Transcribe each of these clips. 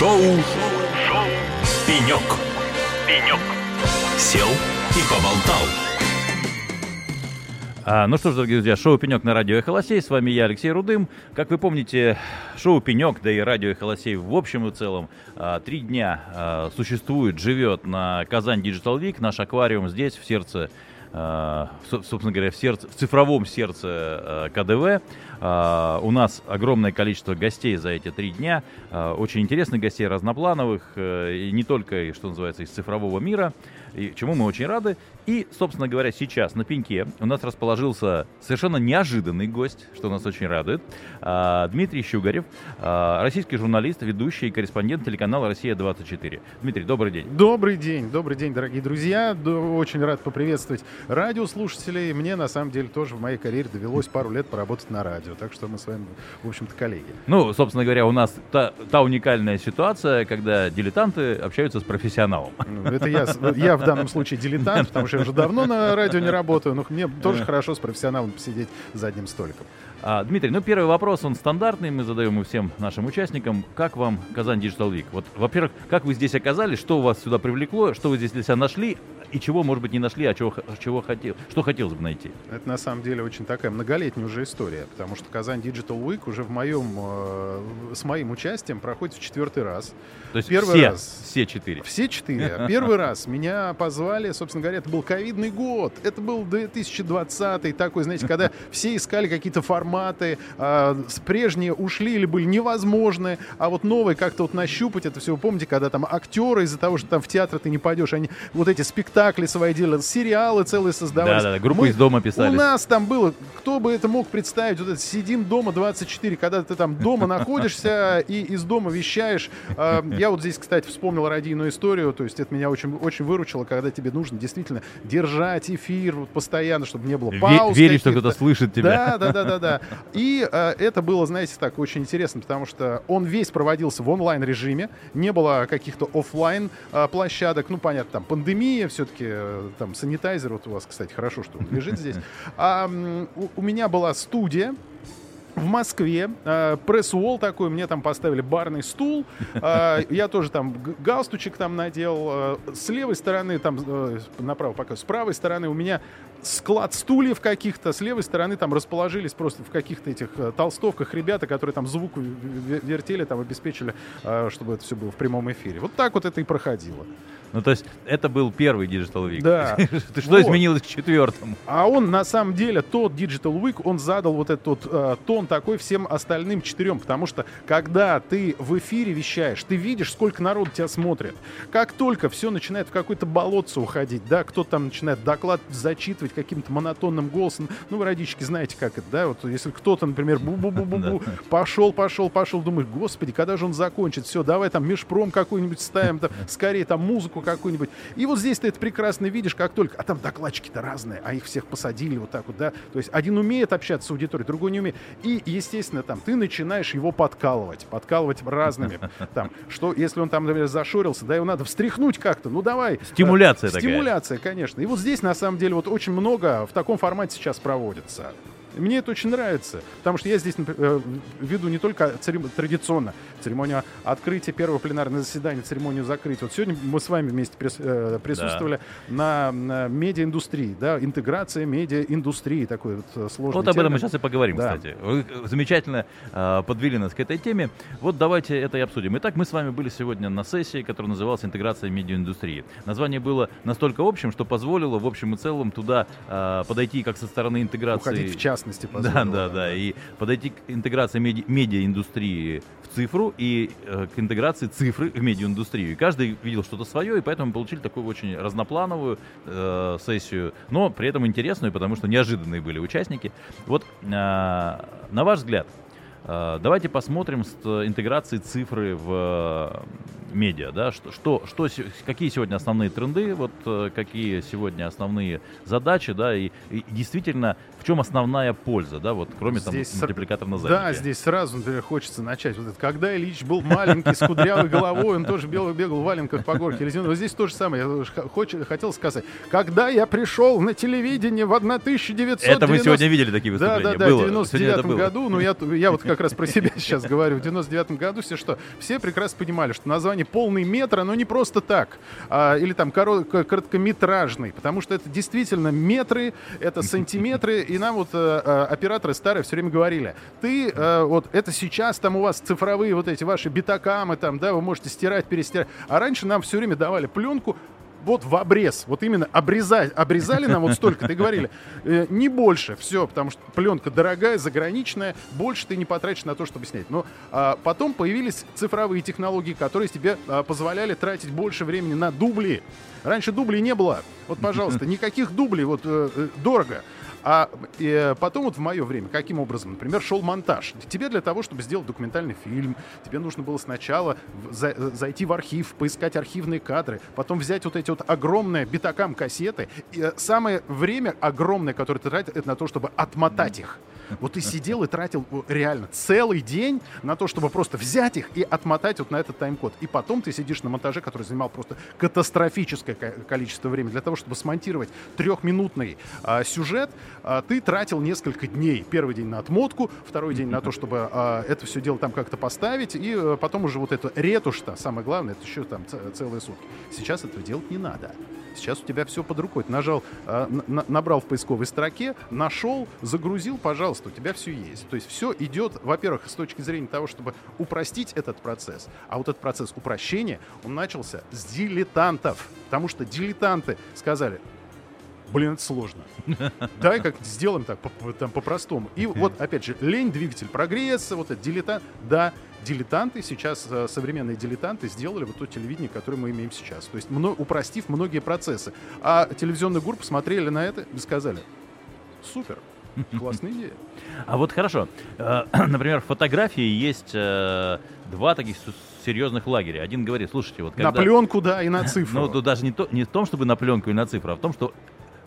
Шоу. «Пенек». «Пенек». Сел и поболтал. А, ну что ж, дорогие друзья, шоу «Пенек» на радио «Эхолосей». С вами я, Алексей Рудым. Как вы помните, шоу «Пенек», да и радио «Эхолосей» в общем и целом а, три дня а, существует, живет на Казань Digital Week, наш аквариум здесь, в сердце собственно говоря, в, сердце, в цифровом сердце КДВ. А, у нас огромное количество гостей за эти три дня, очень интересных гостей, разноплановых, э, и не только, что называется, из цифрового мира, и чему мы очень рады. И, собственно говоря, сейчас на пеньке у нас расположился совершенно неожиданный гость, что нас очень радует. А, Дмитрий Щугарев, а, российский журналист, ведущий и корреспондент телеканала «Россия-24». Дмитрий, добрый день. Добрый день, добрый день, дорогие друзья. Очень рад поприветствовать радиослушателей. Мне, на самом деле, тоже в моей карьере довелось пару лет поработать на радио, так что мы с вами, в общем-то, коллеги. Ну, собственно говоря, у нас та, та уникальная ситуация, когда дилетанты общаются с профессионалом. Ну, это я, я в данном случае дилетант, потому что я уже давно на радио не работаю, но мне тоже хорошо с профессионалом посидеть за одним столиком. А, Дмитрий, ну первый вопрос, он стандартный, мы задаем его всем нашим участникам. Как вам Казань Digital Week? Вот, во-первых, как вы здесь оказались, что вас сюда привлекло, что вы здесь для себя нашли, и чего, может быть, не нашли, а чего, чего хотел, что хотелось бы найти? Это на самом деле очень такая многолетняя уже история, потому что Казань Digital Week уже в моем, э, с моим участием проходит в четвертый раз. То есть Первый все, раз, все четыре? Все четыре. Первый раз меня позвали, собственно говоря, это был ковидный год, это был 2020 такой, знаете, когда все искали какие-то форматы, э, прежние ушли или были невозможны, а вот новые как-то вот нащупать это все. Вы помните, когда там актеры из-за того, что там в театр ты не пойдешь, они вот эти спектакли свои делали, сериалы целые создавались. Да, да, группы Мы, из дома писали. У нас там было, кто бы это мог представить, вот это сидим дома 24, когда ты там дома находишься и из дома вещаешь. Э, я вот здесь, кстати, вспомнил радийную историю, то есть это меня очень, очень выручило, когда тебе нужно действительно держать эфир постоянно, чтобы не было пауз. Верить, что кто-то слышит тебя. Да, да, да, да, да. И э, это было, знаете, так очень интересно, потому что он весь проводился в онлайн режиме, не было каких-то офлайн э, площадок, ну понятно, там пандемия, все-таки э, там санитайзер, вот у вас, кстати, хорошо, что он лежит здесь. А у, у меня была студия, в Москве э, пресс-уолл такой, мне там поставили барный стул, э, я тоже там галстучек там надел, э, с левой стороны, там э, направо пока, с правой стороны у меня склад стульев каких-то, с левой стороны там расположились просто в каких-то этих э, толстовках ребята, которые там звук вертели, там обеспечили, э, чтобы это все было в прямом эфире. Вот так вот это и проходило. Ну, то есть это был первый Digital Week. Да. Что вот. изменилось к четвертому? А он, на самом деле, тот Digital Week, он задал вот этот э, тон такой всем остальным четырем, потому что, когда ты в эфире вещаешь, ты видишь, сколько народ тебя смотрит. Как только все начинает в какое-то болотце уходить, да, кто-то там начинает доклад зачитывать каким-то монотонным голосом, ну, вы, родички, знаете, как это, да, вот если кто-то, например, бу-бу-бу-бу-бу, пошел, пошел, пошел, думаешь, господи, когда же он закончит, все, давай там межпром какой-нибудь ставим, там, скорее там музыку какую-нибудь. И вот здесь ты это прекрасно видишь, как только... А там докладчики-то разные, а их всех посадили вот так вот, да. То есть один умеет общаться с аудиторией, другой не умеет. И, естественно, там ты начинаешь его подкалывать, подкалывать разными. Там, что, если он там, например, зашорился, да, его надо встряхнуть как-то, ну давай. Стимуляция такая. Стимуляция, конечно. И вот здесь, на самом деле, вот очень много в таком формате сейчас проводится. Мне это очень нравится, потому что я здесь э, веду не только церем... традиционно церемонию открытия первого пленарного заседания, церемонию закрытия. Вот сегодня мы с вами вместе прис... э, присутствовали да. на, на медиаиндустрии, да, интеграция медиаиндустрии, такой вот э, сложный Вот об этом мы сейчас и поговорим, да. кстати. Вы замечательно э, подвели нас к этой теме. Вот давайте это и обсудим. Итак, мы с вами были сегодня на сессии, которая называлась «Интеграция медиаиндустрии». Название было настолько общим, что позволило в общем и целом туда э, подойти как со стороны интеграции... Уходить в частности частности, позволило. Да, да, да. И подойти к интеграции меди- медиаиндустрии в цифру и э, к интеграции цифры в медиаиндустрию. И каждый видел что-то свое, и поэтому получили такую очень разноплановую э, сессию, но при этом интересную, потому что неожиданные были участники. Вот э, на ваш взгляд, э, давайте посмотрим с интеграцией цифры в медиа, да, что, что, что, какие сегодня основные тренды, вот э, какие сегодня основные задачи, да, и, и действительно в чем основная польза, да, вот кроме Здесь там мультипликатора на заднике? Да, здесь сразу например, хочется начать. Вот это, когда Ильич был маленький, с кудрявой головой, он тоже бегал, бегал в валенках по горке резиновой. Вот здесь то же самое. Я тоже хоч- хотел сказать. Когда я пришел на телевидение в 1990... Это мы сегодня видели такие Да, выступления. да, да, Было. в Сегодня это 99 было. году, ну я, я вот как раз про себя сейчас говорю, в 99 году все что, все прекрасно понимали, что название полный метр, оно не просто так, а, или там коро- к- короткометражный, потому что это действительно метры, это сантиметры, и нам вот э, э, операторы старые все время говорили, ты э, вот это сейчас там у вас цифровые вот эти ваши битакамы там, да, вы можете стирать, перестирать, а раньше нам все время давали пленку, вот в обрез, вот именно обрезать, обрезали нам вот столько, ты говорили, э, не больше, все, потому что пленка дорогая, заграничная, больше ты не потратишь на то, чтобы снять. Но а, потом появились цифровые технологии, которые тебе а, позволяли тратить больше времени на дубли. Раньше дублей не было. Вот, пожалуйста, никаких дублей, вот э, э, дорого. А э, потом вот в мое время, каким образом? Например, шел монтаж. Тебе для того, чтобы сделать документальный фильм, тебе нужно было сначала за- э, зайти в архив, поискать архивные кадры, потом взять вот эти вот огромные битакам кассеты. И э, самое время огромное, которое ты тратил, это на то, чтобы отмотать их. Вот ты сидел и тратил реально целый день на то, чтобы просто взять их и отмотать вот на этот тайм-код. И потом ты сидишь на монтаже, который занимал просто катастрофическое ко- количество времени для того, чтобы смонтировать трехминутный а, сюжет. а, ты тратил несколько дней. Первый день на отмотку, второй день на то, чтобы а, это все дело там как-то поставить, и э, потом уже вот эту ретушь-то, самое главное, это еще там целые сутки. Сейчас этого делать не надо. Сейчас у тебя все под рукой. Ты нажал, а, н- н- набрал в поисковой строке, нашел, загрузил, пожалуйста, у тебя все есть. То есть все идет, во-первых, с точки зрения того, чтобы упростить этот процесс. А вот этот процесс упрощения, он начался с дилетантов. Потому что дилетанты сказали, блин, это сложно. Давай как сделаем так, по-простому. И вот, опять же, лень, двигатель прогресса, вот это дилетант. Да, дилетанты, сейчас э, современные дилетанты сделали вот то телевидение, которое мы имеем сейчас. То есть мно- упростив многие процессы. А телевизионные группы смотрели на это и сказали, супер, классная идея. А вот хорошо, э, например, в фотографии есть э, два таких серьезных лагеря. Один говорит, слушайте, вот когда... На пленку, да, и на цифру. Ну, даже не, то, не в том, чтобы на пленку и на цифру, а в том, что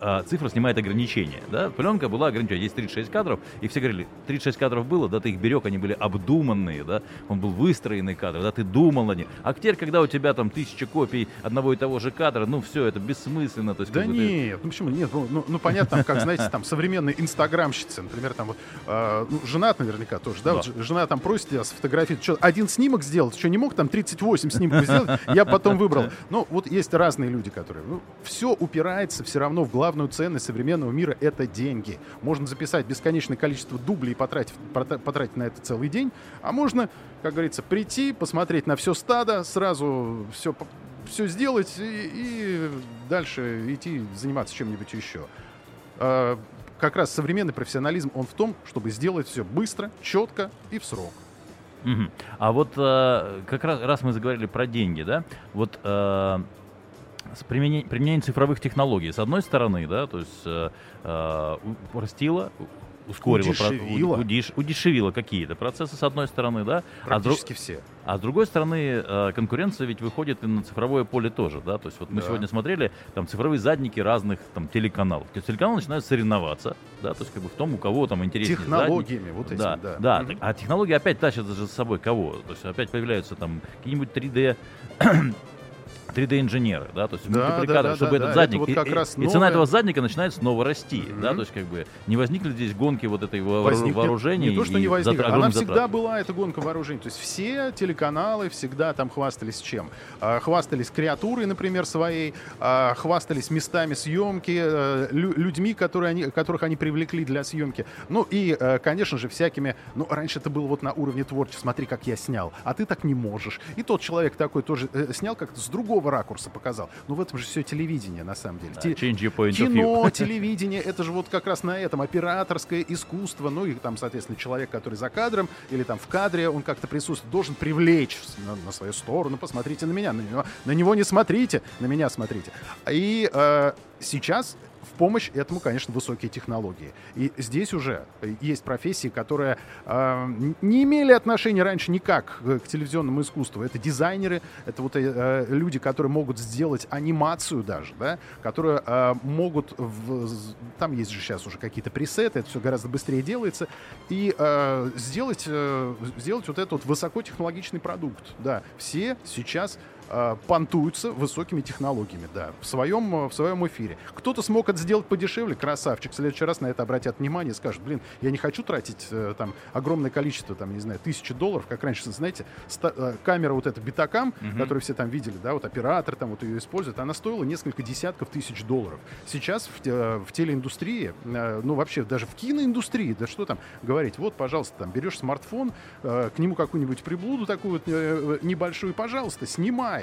а, цифра снимает ограничения. Да? Пленка была ограничена. Есть 36 кадров, и все говорили, 36 кадров было, да, ты их берег, они были обдуманные, да, он был выстроенный кадр, да, ты думал на них. А теперь, когда у тебя там тысяча копий одного и того же кадра, ну все, это бессмысленно. То есть, Да ты- нет, ну почему нет? Ну, ну, ну, понятно, как, знаете, там современные инстаграмщицы, например, там вот, э, ну, женат наверняка тоже, да? Да. Вот ж- жена там просит тебя сфотографировать, что, один снимок сделать, что, не мог там 38 снимков сделать, я потом выбрал. Ну, вот есть разные люди, которые, ну, все упирается все равно в главную ценность современного мира, это деньги. Можно записать бесконечное количество дублей и потратить, потратить на это целый день, а можно, как говорится, прийти, посмотреть на все стадо, сразу все все сделать и, и дальше идти заниматься чем-нибудь еще. А, как раз современный профессионализм, он в том, чтобы сделать все быстро, четко и в срок. Мгм. А вот э, как раз, раз мы заговорили про деньги, да, вот э, с применение- применение цифровых технологий, с одной стороны, да, то есть э, э, упростило, у- ускорило, про- удеш- удешевило какие-то процессы, с одной стороны, да, а, с дру- Практически все. а с другой стороны, э, конкуренция ведь выходит и на цифровое поле тоже, да, то есть вот мы Да. сегодня смотрели там цифровые задники разных там телеканалов, То есть телеканалы начинают соревноваться, да, то есть как бы в том, у кого там интереснее задник. Технологиями вот этими, Да, да. да. Так- А технологии опять тащат за собой кого? То есть опять появляются там какие-нибудь 3D 3D-инженеры, да, то есть Да, мультипликаторы, да, да, чтобы да, этот да, задник, это вот как и, раз и цена новое. этого задника начинает снова расти, да, Мгм. то есть как бы не возникли здесь гонки вот этой Возникнет- вооружений Не то, что не возникла, затра- она всегда затрат. была, эта гонка вооружений. То есть все телеканалы всегда там хвастались чем? А, хвастались креатурой, например, своей, а, хвастались местами съемки, э, лю- людьми, которые они, которых они привлекли для съемки. Ну и, э, конечно же, всякими... Ну, раньше это было вот на уровне творчества. Смотри, как я снял. А ты так не можешь. И тот человек такой тоже э, снял, как-то с другого ракурса показал. Ну, в этом же все телевидение, на самом деле. Да, Те-. Кино, телевидение, это же вот как раз на этом операторское искусство, ну и там, соответственно, человек, который за кадром или там в кадре, он как-то присутствует, должен привлечь на, на свою сторону, посмотрите на меня, на него, на него не смотрите, на меня смотрите. И э, сейчас в помощь этому, конечно, высокие технологии. И здесь уже есть профессии, которые э, не имели отношения раньше никак к телевизионному искусству. Это дизайнеры, это вот э, люди, которые могут сделать анимацию даже, да, которые э, могут... В, там есть же сейчас уже какие-то пресеты, это все гораздо быстрее делается. И э, сделать, э, сделать вот этот вот высокотехнологичный продукт. Да, все сейчас э, понтуются высокими технологиями, да, в своем, э, в своем эфире. Кто-то смог это сделать подешевле, красавчик. В следующий раз на это обратят внимание и скажут, блин, я не хочу тратить э, там огромное количество, там, не знаю, тысячи долларов, как раньше, знаете, ста- э, камера вот эта битакам, Мгм. которую все там видели, да, вот оператор там вот ее использует, она стоила несколько десятков тысяч долларов. Сейчас в, э, в телеиндустрии, э, ну вообще даже в киноиндустрии, да что там говорить, вот, пожалуйста, там берешь смартфон, э, к нему какую-нибудь приблуду такую вот э, небольшую, пожалуйста, снимай.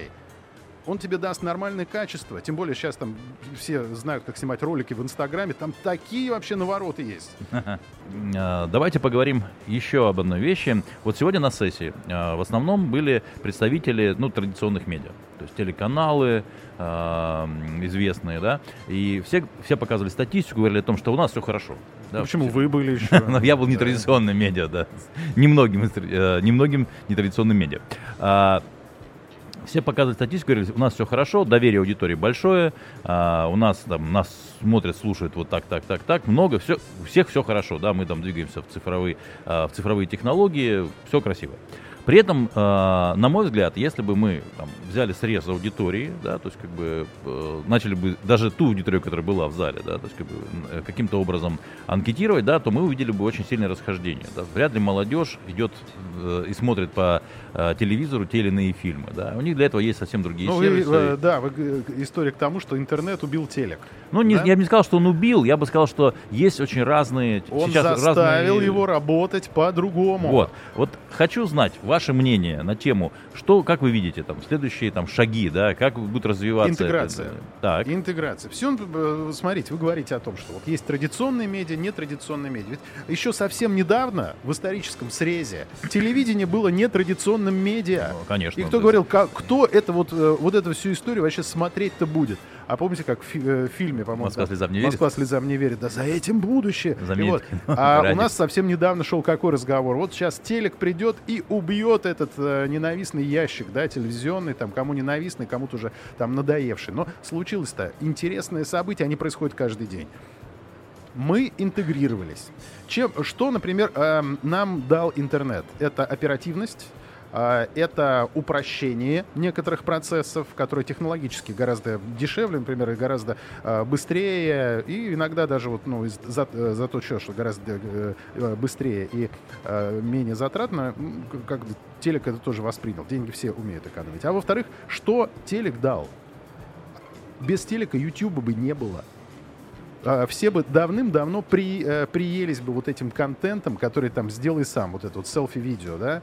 Он тебе даст нормальное качество. Тем более сейчас там все знают, как снимать ролики в Инстаграме. Там такие вообще навороты есть. А, Давайте поговорим еще об одной вещи. Вот сегодня на сессии а, в основном были представители ну, традиционных медиа, то есть телеканалы а, известные, да, и все, все показывали статистику, говорили о том, что у нас все хорошо. Да, Почему все- вы были еще? Но я был нетрадиционным медиа, да. Немногим, э, немногим нетрадиционным медиа. Все показывают статистику, говорили, у нас все хорошо, доверие аудитории большое, а, у нас там нас смотрят, слушают вот так, так, так, так, много, все, у всех все хорошо, да, мы там двигаемся в цифровые, а, в цифровые технологии, все красиво. При этом, а, на мой взгляд, если бы мы там, взяли срез аудитории, да, то есть как бы э, начали бы даже ту аудиторию, которая была в зале, да, то есть как бы, э, каким-то образом анкетировать, да, то мы увидели бы очень сильное расхождение. Да. Вряд ли молодежь идет э, и смотрит по э, телевизору те или иные фильмы. Да. У них для этого есть совсем другие Ну, вы, сервисы. э, да, вы, э, история к тому, что интернет убил телек. ну, не- да? я бы не сказал, что он убил, я бы сказал, что есть очень разные... Он сейчас заставил разные- его работать по-другому. Вот. Вот хочу знать ваше мнение на тему, что, как вы видите, там, следующие там, шаги, да, как будет развиваться... Интеграция. это- так. Интеграция. Все, смотрите, вы говорите о том, что вот есть традиционные медиа, нетрадиционные медиа. Ведь еще совсем недавно в историческом срезе телевидение было нетрадиционным медиа. Ну, конечно. И кто да. говорил, как, кто это вот, э, вот эту всю историю вообще смотреть-то будет? А помните, как в фи- э, фильме, по-моему, «Москва слезам не верит»? Москва слезам не верит. Да за этим будущее. И Заметьте, вот. А у нас совсем недавно шел какой разговор? Вот сейчас телек придет и убьет этот э, ненавистный ящик, да, телевизионный, там, кому ненавистный, кому-то уже там надоевший. Но случилось-то интересные события, они происходят каждый день. Мы интегрировались. Чем, что, например, эм, нам дал интернет? Это оперативность, это упрощение некоторых процессов, которые технологически гораздо дешевле, например, и гораздо а, быстрее, и иногда даже вот, ну, за, э, за то, что гораздо э, э, быстрее и э, менее затратно, как бы телек это тоже воспринял. Деньги все умеют экономить. А во-вторых, что телек дал? Без телека YouTube бы не было. А, Все бы давным-давно при, приелись бы вот этим контентом, который там сделай сам, вот это вот селфи-видео, да.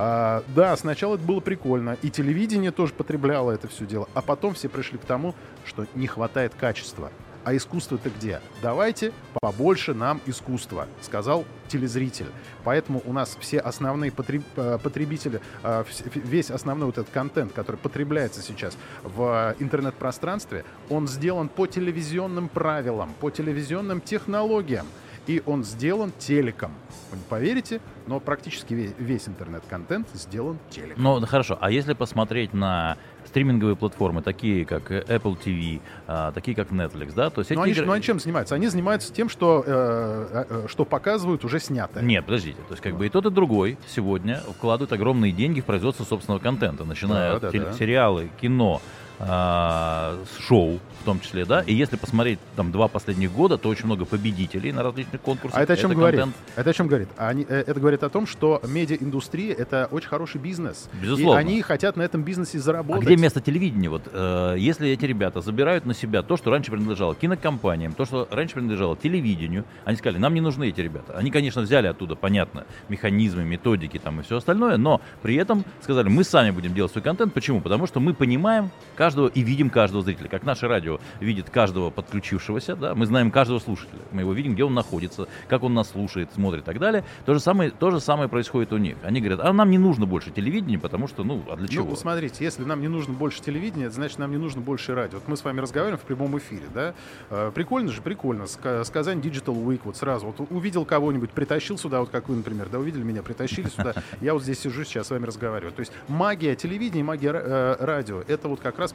А, да, сначала это было прикольно, и телевидение тоже потребляло это все дело, а потом все пришли к тому, что не хватает качества. А искусство-то где? Давайте побольше нам искусства, сказал телезритель. Поэтому у нас все основные потреб- э, потребители, э, весь основной вот этот контент, который потребляется сейчас в интернет-пространстве, он сделан по телевизионным правилам, по телевизионным технологиям. И он сделан телеком. Вы не поверите, но практически ве- весь интернет-контент сделан телеком. Ну, да хорошо. А если посмотреть на стриминговые платформы, такие как э, Apple TV, а, такие как Netflix, да, то есть Но эти они, игры- ну, они чем занимаются? Они занимаются тем, что, э, э, что показывают уже снятое. Нет, подождите. То есть как бы и тот, и другой сегодня вкладывают огромные деньги в производство собственного контента, начиная Да, от да, да. сериалы, кино, шоу в том числе, да. И если посмотреть там два последних года, то очень много победителей на различных конкурсах. А это о чем говорит? контент. Это о чем говорит? Они, э, это говорит о том, что медиаиндустрия это очень хороший бизнес. Безусловно. И они хотят на этом бизнесе А заработать. где место телевидения? Вот, э, если эти ребята забирают на себя то, что раньше принадлежало кинокомпаниям, то, что раньше принадлежало телевидению, они сказали, нам не нужны эти ребята. Они, конечно, взяли оттуда, понятно, механизмы, методики там и все остальное, но при этом сказали, мы сами будем делать свой контент. Почему? Потому что мы понимаем, как каждого и видим каждого зрителя. Как наше радио видит каждого подключившегося, да, мы знаем каждого слушателя. Мы его видим, где он находится, как он нас слушает, смотрит и так далее. То же самое, то же самое происходит у них. Они говорят, а нам не нужно больше телевидения, потому что, ну, а для чего? Ну, смотрите, если нам не нужно больше телевидения, это значит, нам не нужно больше радио. Вот мы с вами разговариваем в прямом эфире, да? Э, прикольно же, прикольно. Ска- с Казань Digital Week вот сразу. Вот увидел кого-нибудь, притащил сюда, вот как вы, например, да, увидели меня, притащили сюда. Я вот здесь сижу сейчас с вами разговариваю. То есть магия телевидения, магия э, радио, это вот как раз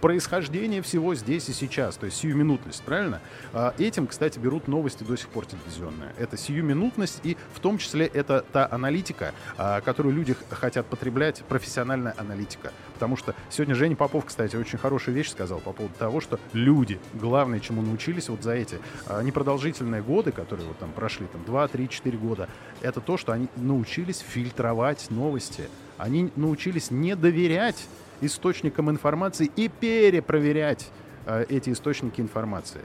происхождение всего здесь и сейчас, то есть сиюминутность, правильно? А, этим, кстати, берут новости до сих пор телевизионные. Это сиюминутность и в том числе это та аналитика, а, которую люди хотят потреблять, профессиональная аналитика. Потому что сегодня Женя Попов, кстати, очень хорошую вещь сказал по поводу того, что люди, главное, чему научились вот за эти а, непродолжительные годы, которые вот там прошли, там 2, 3, 4 года, это то, что они научились фильтровать новости. Они научились не доверять источникам информации и перепроверять э, эти источники информации.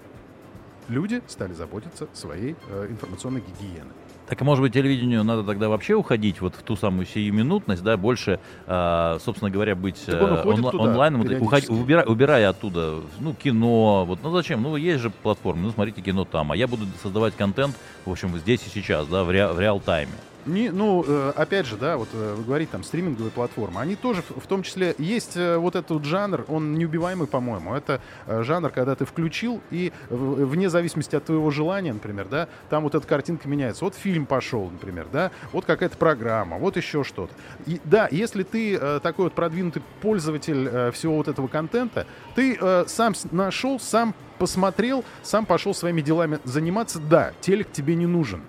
Люди стали заботиться своей э, информационной гигиеной. Так, а может быть, телевидению надо тогда вообще уходить вот в ту самую сиюминутность, да, больше, а, собственно говоря, быть э, онла- туда онлайн, вот, уходи- убирая, убирая оттуда, ну, кино, вот, ну, зачем, ну, есть же платформы, ну, смотрите кино там, а я буду создавать контент, в общем, здесь и сейчас, да, в, ре- в реал-тайме. Не, ну, э, опять же, да, вот э, вы говорите, там, стриминговые платформы, они тоже, в том числе, есть э, вот этот жанр, он неубиваемый, по-моему. Это жанр, когда ты включил, и вне зависимости от твоего желания, например, да, там вот эта картинка меняется. Вот фильм пошел, например, да, вот какая-то программа, вот еще что-то. И да, если ты такой вот продвинутый пользователь всего вот этого контента, ты сам нашел, сам посмотрел, сам пошел своими делами заниматься, да, телек тебе не нужен.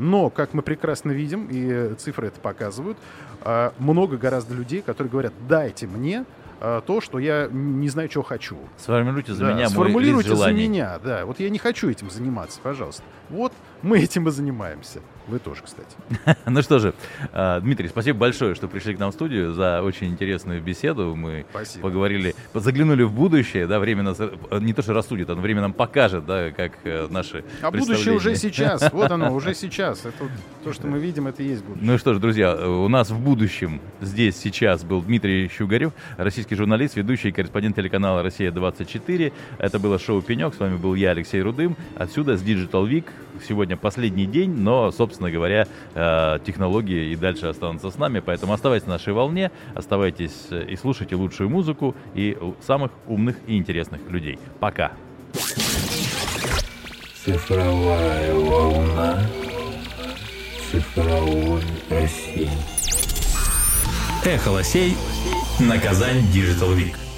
Но, как мы прекрасно видим, и цифры это показывают, а, много гораздо людей, которые говорят, дайте мне а, то, что я не знаю, чего хочу. Сформулируйте за Да, меня мой лист сформулируйте за меня, да. Вот я не хочу этим заниматься, пожалуйста. Вот мы этим и занимаемся. Вы тоже, кстати. Ну что же, а, Дмитрий, спасибо большое, что пришли к нам в студию за очень интересную беседу. Мы Спасибо. поговорили, заглянули в будущее, да, время нас не то что рассудит, оно время нам покажет, да, как э, наши А будущее уже сейчас. Вот оно, уже сейчас. Это то, что мы видим, это и есть будущее. Ну что ж, друзья, у нас в будущем здесь сейчас был Дмитрий Щугарев, российский журналист, ведущий и корреспондент телеканала «Россия-24». Это было шоу «Пенек», с вами был я, Алексей Рудым. Отсюда с Digital Week. Сегодня последний день, но, собственно говоря, э, технологии и дальше останутся с нами. Поэтому оставайтесь на нашей волне, оставайтесь э, и слушайте лучшую музыку и самых умных и интересных людей. Пока! Цифровая волна цифровой России. Эхо Лосей на Казань Digital Week.